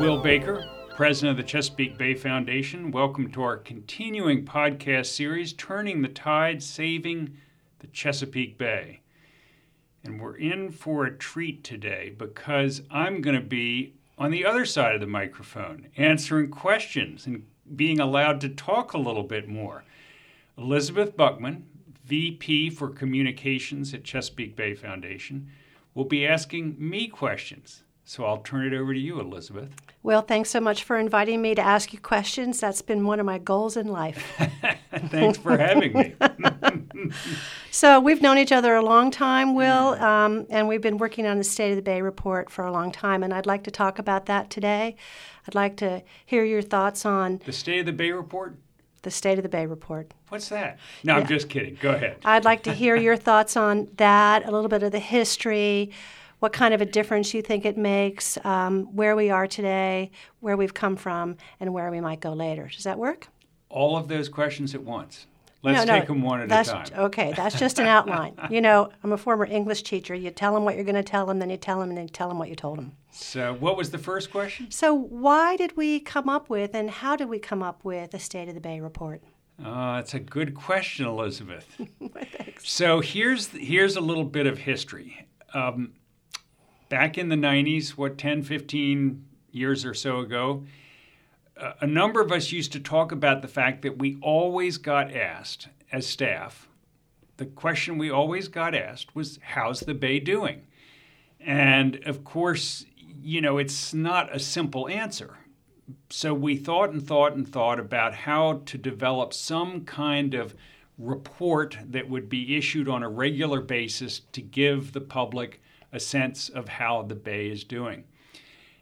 Will Baker, president of the Chesapeake Bay Foundation. Welcome to our continuing podcast series, Turning the Tide, Saving the Chesapeake Bay. And we're in for a treat today because I'm going to be on the other side of the microphone answering questions and being allowed to talk a little bit more. Elizabeth Buckman, VP for Communications at Chesapeake Bay Foundation, will be asking me questions. So I'll turn it over to you, Elizabeth. Well, thanks so much for inviting me to ask you questions. That's been one of my goals in life. thanks for having me. so, we've known each other a long time, Will, um, and we've been working on the State of the Bay report for a long time, and I'd like to talk about that today. I'd like to hear your thoughts on the State of the Bay report. The State of the Bay report. What's that? No, yeah. I'm just kidding. Go ahead. I'd like to hear your thoughts on that, a little bit of the history, what kind of a difference you think it makes, um, where we are today, where we've come from, and where we might go later. Does that work? All of those questions at once. Let's no, no, take them one at a time. Okay, that's just an outline. you know, I'm a former English teacher. You tell them what you're going to tell them, then you tell them, and then you tell them what you told them. So, what was the first question? So, why did we come up with, and how did we come up with the State of the Bay report? Uh, that's a good question, Elizabeth. so here's here's a little bit of history. Um, back in the 90s, what 10, 15 years or so ago, a number of us used to talk about the fact that we always got asked as staff. The question we always got asked was, "How's the Bay doing?" And of course, you know, it's not a simple answer. So we thought and thought and thought about how to develop some kind of report that would be issued on a regular basis to give the public a sense of how the Bay is doing.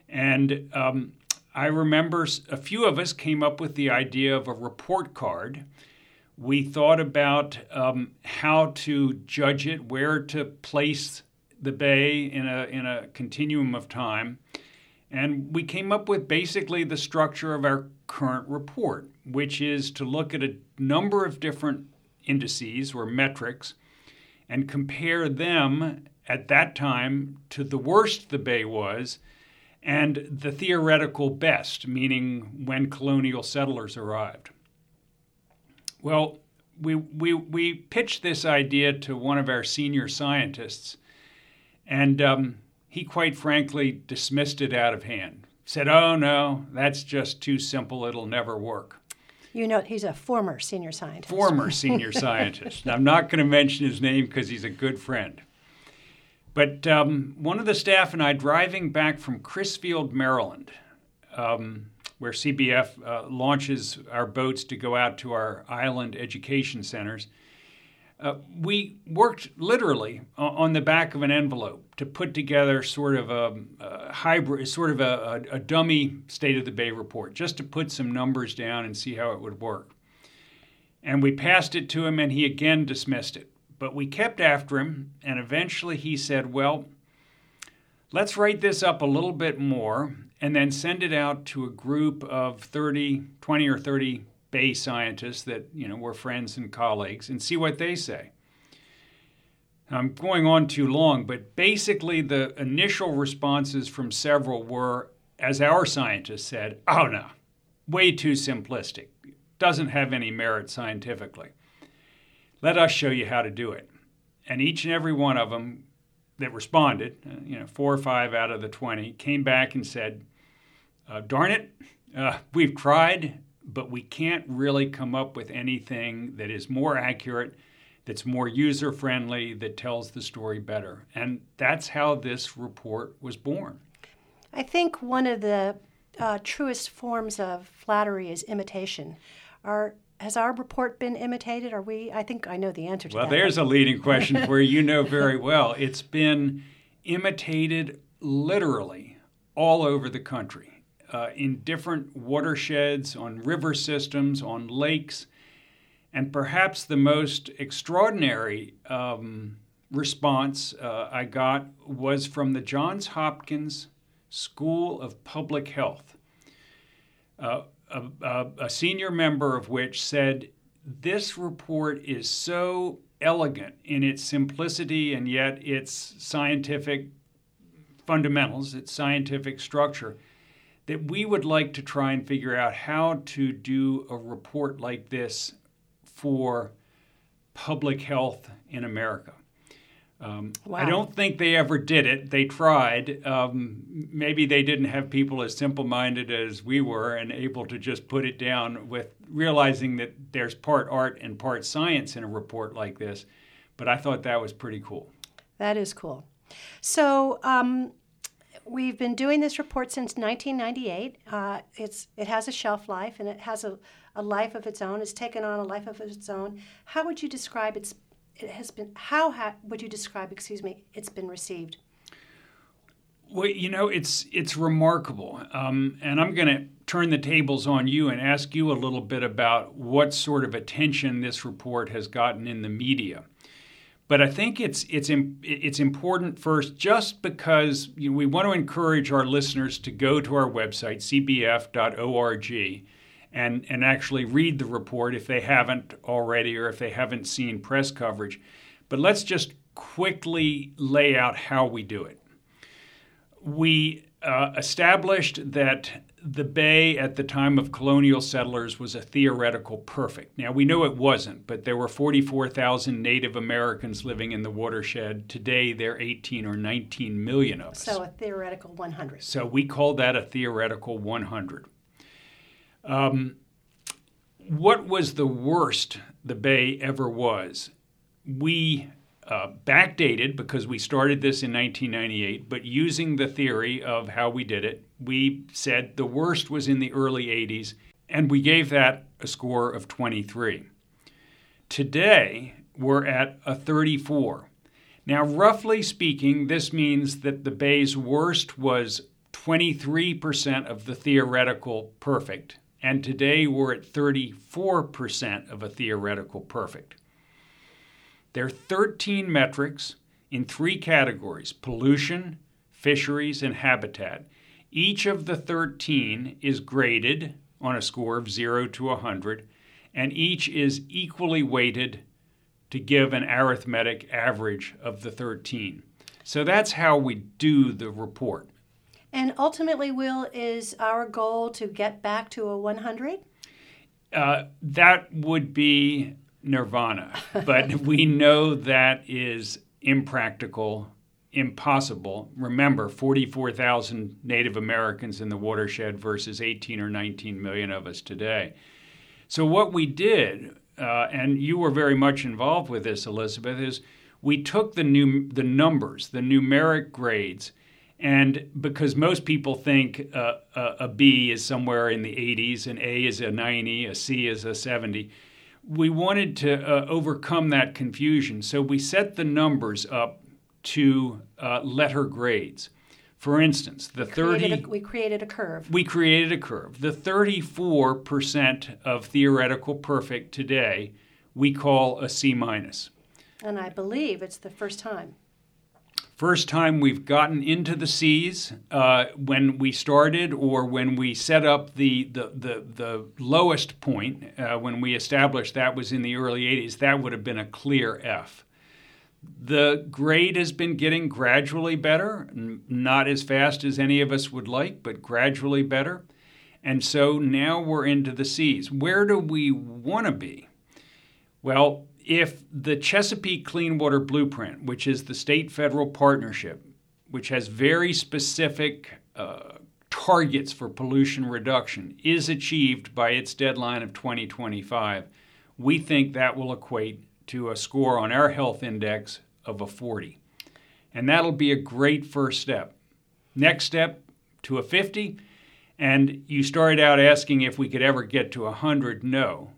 And um, I remember a few of us came up with the idea of a report card. We thought about um, how to judge it, where to place the Bay in a, in a continuum of time. And we came up with basically the structure of our current report, which is to look at a number of different indices or metrics and compare them at that time to the worst the Bay was and the theoretical best, meaning when colonial settlers arrived. Well, we, we, we pitched this idea to one of our senior scientists, and um, he quite frankly dismissed it out of hand. Said, Oh, no, that's just too simple, it'll never work. You know, he's a former senior scientist. Former senior scientist. I'm not going to mention his name because he's a good friend. But um, one of the staff and I, driving back from Crisfield, Maryland, um, where CBF uh, launches our boats to go out to our island education centers, uh, we worked literally on the back of an envelope to put together sort of a, a hybrid, sort of a, a, a dummy state of the bay report, just to put some numbers down and see how it would work. And we passed it to him, and he again dismissed it. But we kept after him, and eventually he said, Well, let's write this up a little bit more and then send it out to a group of 30, 20 or 30 Bay scientists that you know were friends and colleagues and see what they say. I'm going on too long, but basically the initial responses from several were, as our scientists said, oh no, way too simplistic, doesn't have any merit scientifically. Let us show you how to do it. And each and every one of them that responded, uh, you know, four or five out of the 20, came back and said, uh, darn it, uh, we've tried, but we can't really come up with anything that is more accurate, that's more user friendly, that tells the story better. And that's how this report was born. I think one of the uh, truest forms of flattery is imitation. Our has our report been imitated? Are we? I think I know the answer to well, that. Well, there's a leading question where you know very well. It's been imitated literally all over the country, uh, in different watersheds, on river systems, on lakes, and perhaps the most extraordinary um, response uh, I got was from the Johns Hopkins School of Public Health. Uh, a, a, a senior member of which said, This report is so elegant in its simplicity and yet its scientific fundamentals, its scientific structure, that we would like to try and figure out how to do a report like this for public health in America. Um, wow. I don't think they ever did it. They tried. Um, maybe they didn't have people as simple minded as we were and able to just put it down with realizing that there's part art and part science in a report like this. But I thought that was pretty cool. That is cool. So, um, we've been doing this report since 1998. Uh, it's it has a shelf life and it has a, a life of its own. It's taken on a life of its own. How would you describe its it has been how ha, would you describe excuse me it's been received? Well you know it's it's remarkable. Um, and i'm going to turn the tables on you and ask you a little bit about what sort of attention this report has gotten in the media. But I think it's it's it's important first, just because you know, we want to encourage our listeners to go to our website cbf.org and, and actually read the report if they haven't already or if they haven't seen press coverage. But let's just quickly lay out how we do it. We uh, established that the bay at the time of colonial settlers was a theoretical perfect. Now, we know it wasn't, but there were 44,000 Native Americans living in the watershed. Today, there are 18 or 19 million of us. So, a theoretical 100. So, we call that a theoretical 100. Um, what was the worst the Bay ever was? We uh, backdated because we started this in 1998, but using the theory of how we did it, we said the worst was in the early 80s, and we gave that a score of 23. Today, we're at a 34. Now, roughly speaking, this means that the Bay's worst was 23% of the theoretical perfect, and today we're at 34% of a theoretical perfect. There are 13 metrics in three categories pollution, fisheries, and habitat. Each of the 13 is graded on a score of 0 to 100, and each is equally weighted to give an arithmetic average of the 13. So that's how we do the report. And ultimately, Will, is our goal to get back to a 100? Uh, that would be nirvana, but we know that is impractical, impossible. Remember, 44,000 Native Americans in the watershed versus 18 or 19 million of us today. So, what we did, uh, and you were very much involved with this, Elizabeth, is we took the, new, the numbers, the numeric grades, and because most people think uh, a, a B is somewhere in the 80s, an A is a 90, a C is a 70, we wanted to uh, overcome that confusion. So we set the numbers up to uh, letter grades. For instance, the 30 a, we created a curve. We created a curve. The 34% of theoretical perfect today we call a C minus. And I believe it's the first time. First time we've gotten into the C's uh, when we started, or when we set up the the the, the lowest point uh, when we established that was in the early 80s. That would have been a clear F. The grade has been getting gradually better, not as fast as any of us would like, but gradually better. And so now we're into the C's. Where do we want to be? Well, if the Chesapeake Clean Water Blueprint, which is the state federal partnership, which has very specific uh, targets for pollution reduction, is achieved by its deadline of 2025, we think that will equate to a score on our health index of a 40. And that'll be a great first step. Next step to a 50. And you started out asking if we could ever get to 100. No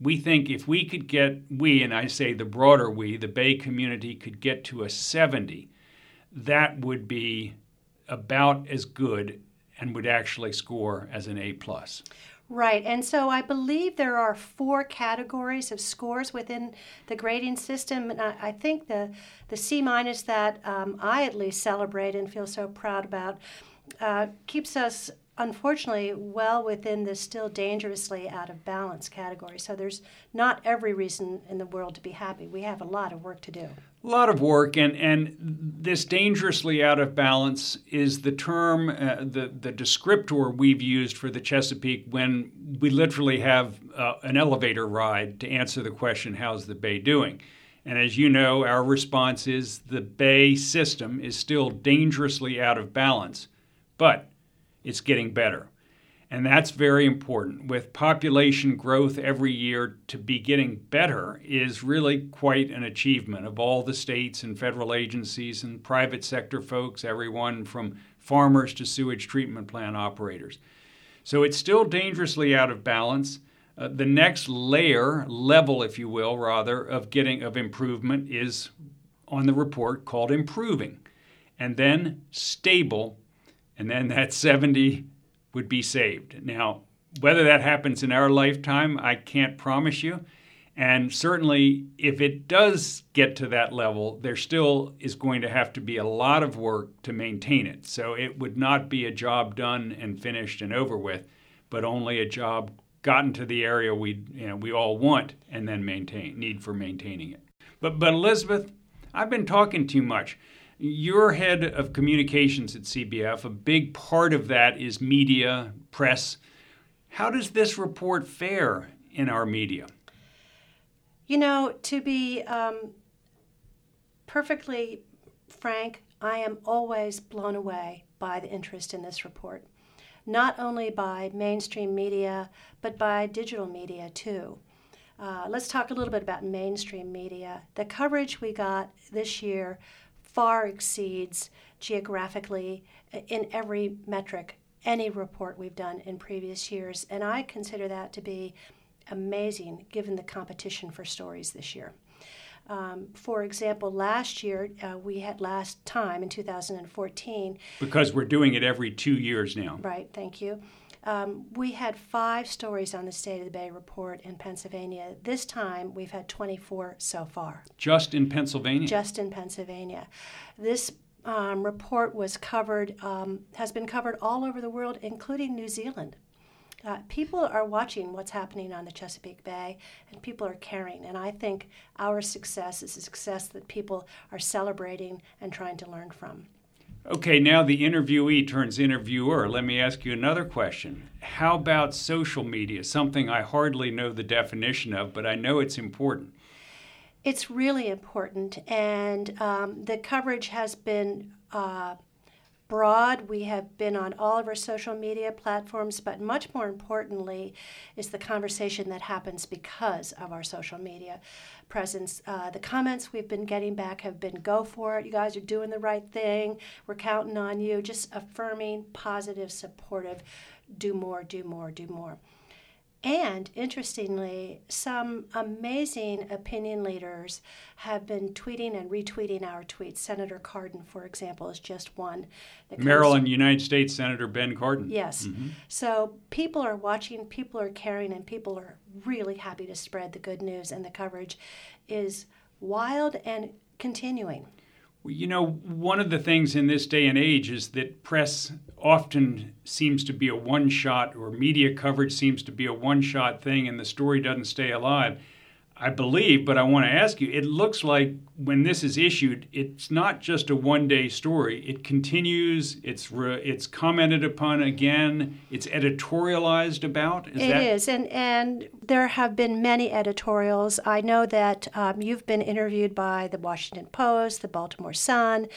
we think if we could get, we, and I say the broader we, the Bay community could get to a 70, that would be about as good and would actually score as an A plus. Right, and so I believe there are four categories of scores within the grading system, and I, I think the the C minus that um, I at least celebrate and feel so proud about uh, keeps us unfortunately well within the still dangerously out of balance category. So there's not every reason in the world to be happy. We have a lot of work to do. A lot of work, and, and this dangerously out of balance is the term, uh, the, the descriptor we've used for the Chesapeake when we literally have uh, an elevator ride to answer the question, How's the Bay doing? And as you know, our response is the Bay system is still dangerously out of balance, but it's getting better. And that's very important. With population growth every year, to be getting better is really quite an achievement of all the states and federal agencies and private sector folks, everyone from farmers to sewage treatment plant operators. So it's still dangerously out of balance. Uh, the next layer, level, if you will, rather, of getting of improvement is on the report called improving, and then stable, and then that 70 would be saved. Now, whether that happens in our lifetime, I can't promise you. And certainly, if it does get to that level, there still is going to have to be a lot of work to maintain it. So it would not be a job done and finished and over with, but only a job gotten to the area we you know, we all want and then maintain need for maintaining it. But but Elizabeth, I've been talking too much. You're head of communications at CBF. A big part of that is media, press. How does this report fare in our media? You know, to be um, perfectly frank, I am always blown away by the interest in this report, not only by mainstream media, but by digital media too. Uh, let's talk a little bit about mainstream media. The coverage we got this year far exceeds geographically in every metric any report we've done in previous years. And I consider that to be amazing given the competition for stories this year. Um, for example, last year, uh, we had last time in 2014. Because we're doing it every two years now. Right, thank you. Um, we had five stories on the State of the Bay report in Pennsylvania. This time we've had 24 so far. Just in Pennsylvania? Just in Pennsylvania. This um, report was covered, um, has been covered all over the world, including New Zealand. Uh, people are watching what's happening on the Chesapeake Bay, and people are caring. And I think our success is a success that people are celebrating and trying to learn from. Okay, now the interviewee turns interviewer. Let me ask you another question. How about social media? Something I hardly know the definition of, but I know it's important. It's really important, and um, the coverage has been uh, broad. We have been on all of our social media platforms, but much more importantly is the conversation that happens because of our social media presence. Uh, the comments we've been getting back have been go for it. You guys are doing the right thing. We're counting on you. Just affirming, positive, supportive. Do more, do more, do more. And interestingly, some amazing opinion leaders have been tweeting and retweeting our tweets. Senator Cardin, for example, is just one. Maryland, United States Senator Ben Cardin. Yes. Mm-hmm. So people are watching, people are caring, and people are really happy to spread the good news, and the coverage is wild and continuing. You know, one of the things in this day and age is that press often seems to be a one shot, or media coverage seems to be a one shot thing, and the story doesn't stay alive. I believe, but I want to ask you it looks like when this is issued, it's not just a one day story. It continues, it's, re, it's commented upon again, it's editorialized about. Is it that... is, and, and there have been many editorials. I know that um, you've been interviewed by the Washington Post, the Baltimore Sun,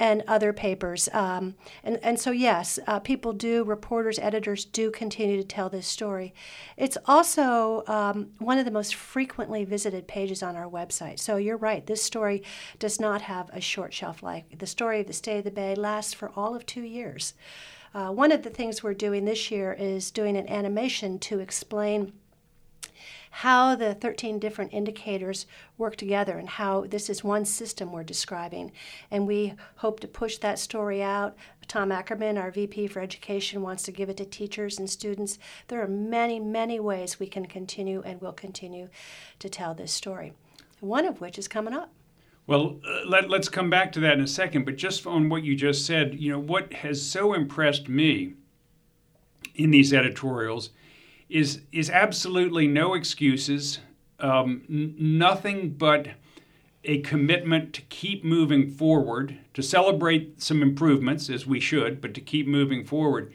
and other papers. Um, and, and so, yes, uh, people do, reporters, editors do continue to tell this story. It's also um, one of the most frequently visited pages on our website. So, you're right, this story does not have a short shelf life. The story of the State of the Bay lasts for all of two years. Uh, one of the things we're doing this year is doing an animation to explain how the 13 different indicators work together and how this is one system we're describing. And we hope to push that story out. Tom Ackerman, our VP for Education, wants to give it to teachers and students. There are many, many ways we can continue and will continue to tell this story, one of which is coming up. Well, uh, let, us come back to that in a second, but just on what you just said, you know, what has so impressed me in these editorials is is absolutely no excuses, um, n- nothing but a commitment to keep moving forward, to celebrate some improvements as we should, but to keep moving forward.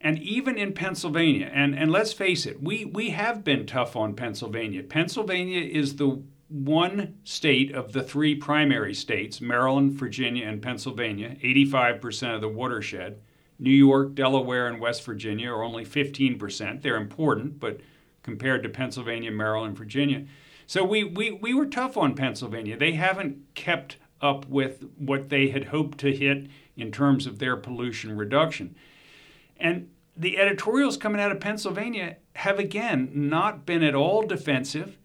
And even in Pennsylvania, and, and let's face it, we, we have been tough on Pennsylvania. Pennsylvania is the one state of the three primary states Maryland, Virginia, and Pennsylvania, 85% of the watershed. New York, Delaware, and West Virginia are only 15%. They're important, but compared to Pennsylvania, Maryland, Virginia. So we, we, we were tough on Pennsylvania. They haven't kept up with what they had hoped to hit in terms of their pollution reduction. And the editorials coming out of Pennsylvania have again not been at all defensive.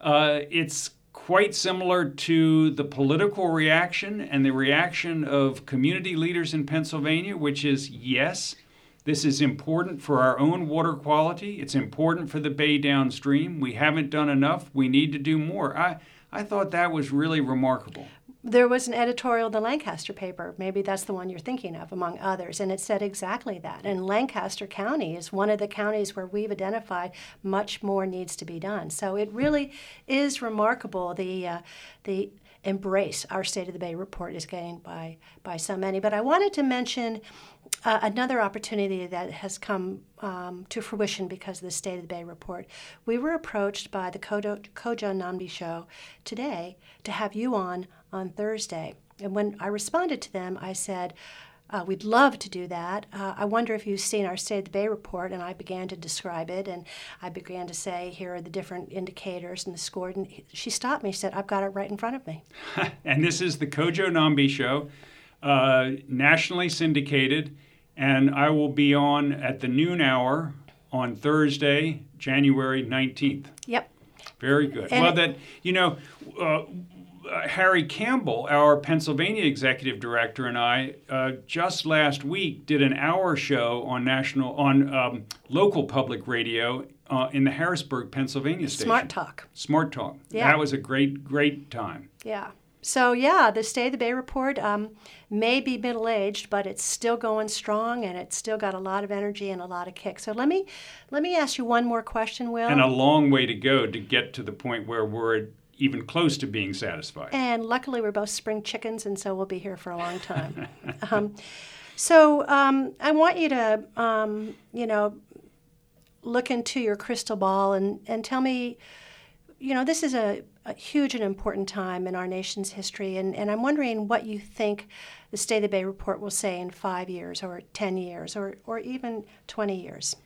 Uh, it's quite similar to the political reaction and the reaction of community leaders in Pennsylvania, which is yes, this is important for our own water quality. It's important for the bay downstream. We haven't done enough. We need to do more. I, I thought that was really remarkable there was an editorial in the Lancaster paper. Maybe that's the one you're thinking of, among others. And it said exactly that. And Lancaster County is one of the counties where we've identified much more needs to be done. So it really is remarkable the uh, the embrace our State of the Bay report is getting by by so many. But I wanted to mention uh, another opportunity that has come um, to fruition because of the State of the Bay report. We were approached by the Kojo, Kojo Nnamdi show today to have you on on Thursday. And when I responded to them, I said, uh, we'd love to do that. Uh, I wonder if you've seen our State of the Bay report. And I began to describe it, and I began to say, here are the different indicators and the score. And she stopped me. She said, I've got it right in front of me. and this is the Kojo Nnamdi Show, uh, nationally syndicated. And I will be on at the noon hour on Thursday, January 19th. Yep. Very good. And well, that, you know, uh, uh, Harry Campbell, our Pennsylvania executive director, and I uh, just last week did an hour show on national on um, local public radio uh, in the Harrisburg, Pennsylvania station. Smart Talk. Smart Talk. Yeah. That was a great, great time. Yeah. So yeah, the State of the Bay report um, may be middle aged, but it's still going strong, and it's still got a lot of energy and a lot of kick. So let me let me ask you one more question, Will. And a long way to go to get to the point where we're even close to being satisfied. And luckily, we're both spring chickens, and so we'll be here for a long time. um, so um, I want you to, um, you know, look into your crystal ball and, and tell me, you know, this is a, a huge and important time in our nation's history, and, and I'm wondering what you think the State of the Bay report will say in five years, or 10 years, or, or even 20 years.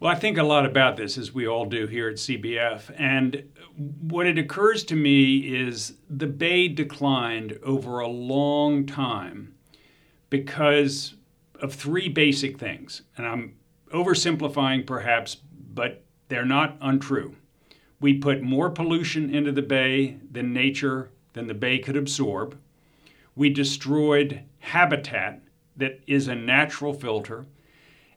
Well, I think a lot about this, as we all do here at CBF. And what it occurs to me is the Bay declined over a long time because of three basic things. And I'm oversimplifying perhaps, but they're not untrue. We put more pollution into the Bay than nature, than the Bay could absorb. We destroyed habitat that is a natural filter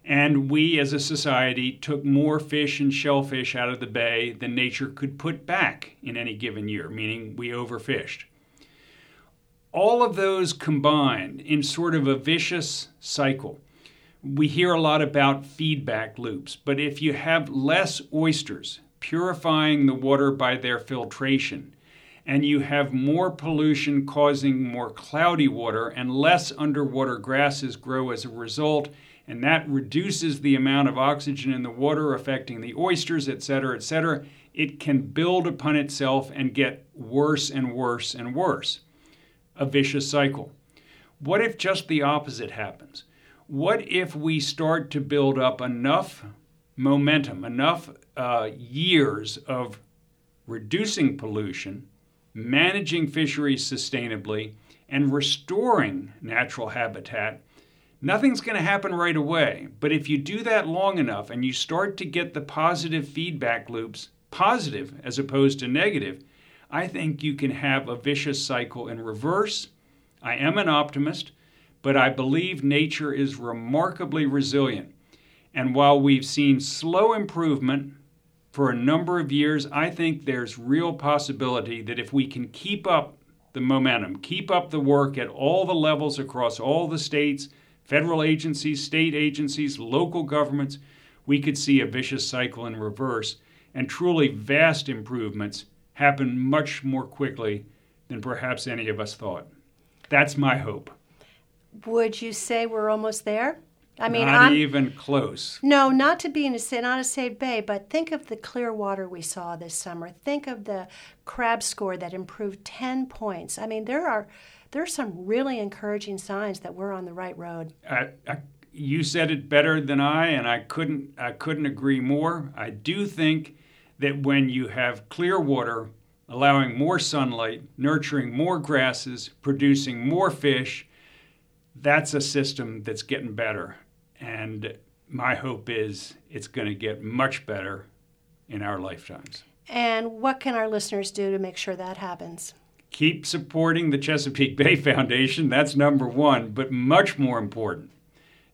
and we as a society took more fish and shellfish out of the bay than nature could put back in any given year, meaning we overfished. All of those combined in sort of a vicious cycle. We hear a lot about feedback loops, but if you have less oysters purifying the water by their filtration, and you have more pollution causing more cloudy water and less underwater grasses grow as a result, and that reduces the amount of oxygen in the water affecting the oysters, et cetera, et cetera. It can build upon itself and get worse and worse and worse. A vicious cycle. What if just the opposite happens? What if we start to build up enough momentum, enough uh, years of reducing pollution, managing fisheries sustainably, and restoring natural habitat Nothing's going to happen right away, but if you do that long enough and you start to get the positive feedback loops, positive as opposed to negative, I think you can have a vicious cycle in reverse. I am an optimist, but I believe nature is remarkably resilient. And while we've seen slow improvement for a number of years, I think there's real possibility that if we can keep up the momentum, keep up the work at all the levels across all the states, federal agencies, state agencies, local governments, we could see a vicious cycle in reverse and truly vast improvements happen much more quickly than perhaps any of us thought. That's my hope. Would you say we're almost there? I mean, not I'm, even close. No, not to be in a not a safe bay, but think of the clear water we saw this summer. Think of the crab score that improved ten points. I mean, there are there are some really encouraging signs that we're on the right road. I, I, you said it better than I, and I couldn't I couldn't agree more. I do think that when you have clear water, allowing more sunlight, nurturing more grasses, producing more fish, that's a system that's getting better. And my hope is it's going to get much better in our lifetimes. And what can our listeners do to make sure that happens? Keep supporting the Chesapeake Bay Foundation. That's number one. But much more important,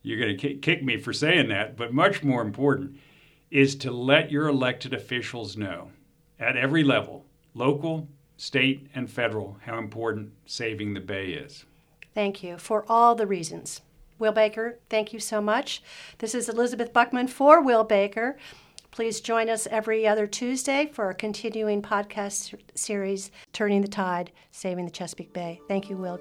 you're going to kick me for saying that, but much more important is to let your elected officials know at every level local, state, and federal how important saving the Bay is. Thank you for all the reasons. Will Baker, thank you so much. This is Elizabeth Buckman for Will Baker. Please join us every other Tuesday for our continuing podcast series, Turning the Tide, Saving the Chesapeake Bay. Thank you, Will.